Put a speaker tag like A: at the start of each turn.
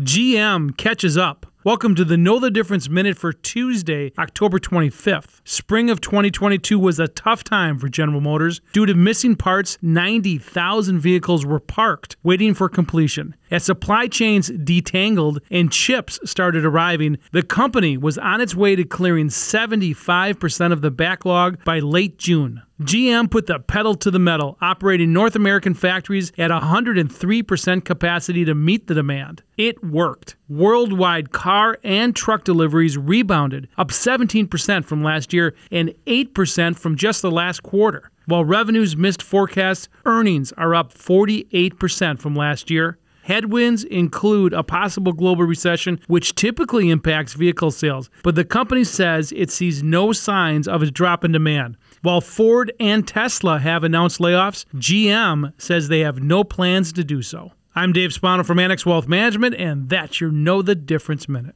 A: GM catches up. Welcome to the Know the Difference Minute for Tuesday, October 25th. Spring of 2022 was a tough time for General Motors. Due to missing parts, 90,000 vehicles were parked, waiting for completion. As supply chains detangled and chips started arriving, the company was on its way to clearing 75% of the backlog by late June. GM put the pedal to the metal, operating North American factories at 103% capacity to meet the demand. It worked. Worldwide car and truck deliveries rebounded, up 17% from last year and 8% from just the last quarter. While revenues missed forecasts, earnings are up 48% from last year. Headwinds include a possible global recession, which typically impacts vehicle sales, but the company says it sees no signs of a drop in demand. While Ford and Tesla have announced layoffs, GM says they have no plans to do so. I'm Dave Spano from Annex Wealth Management, and that's your Know the Difference Minute.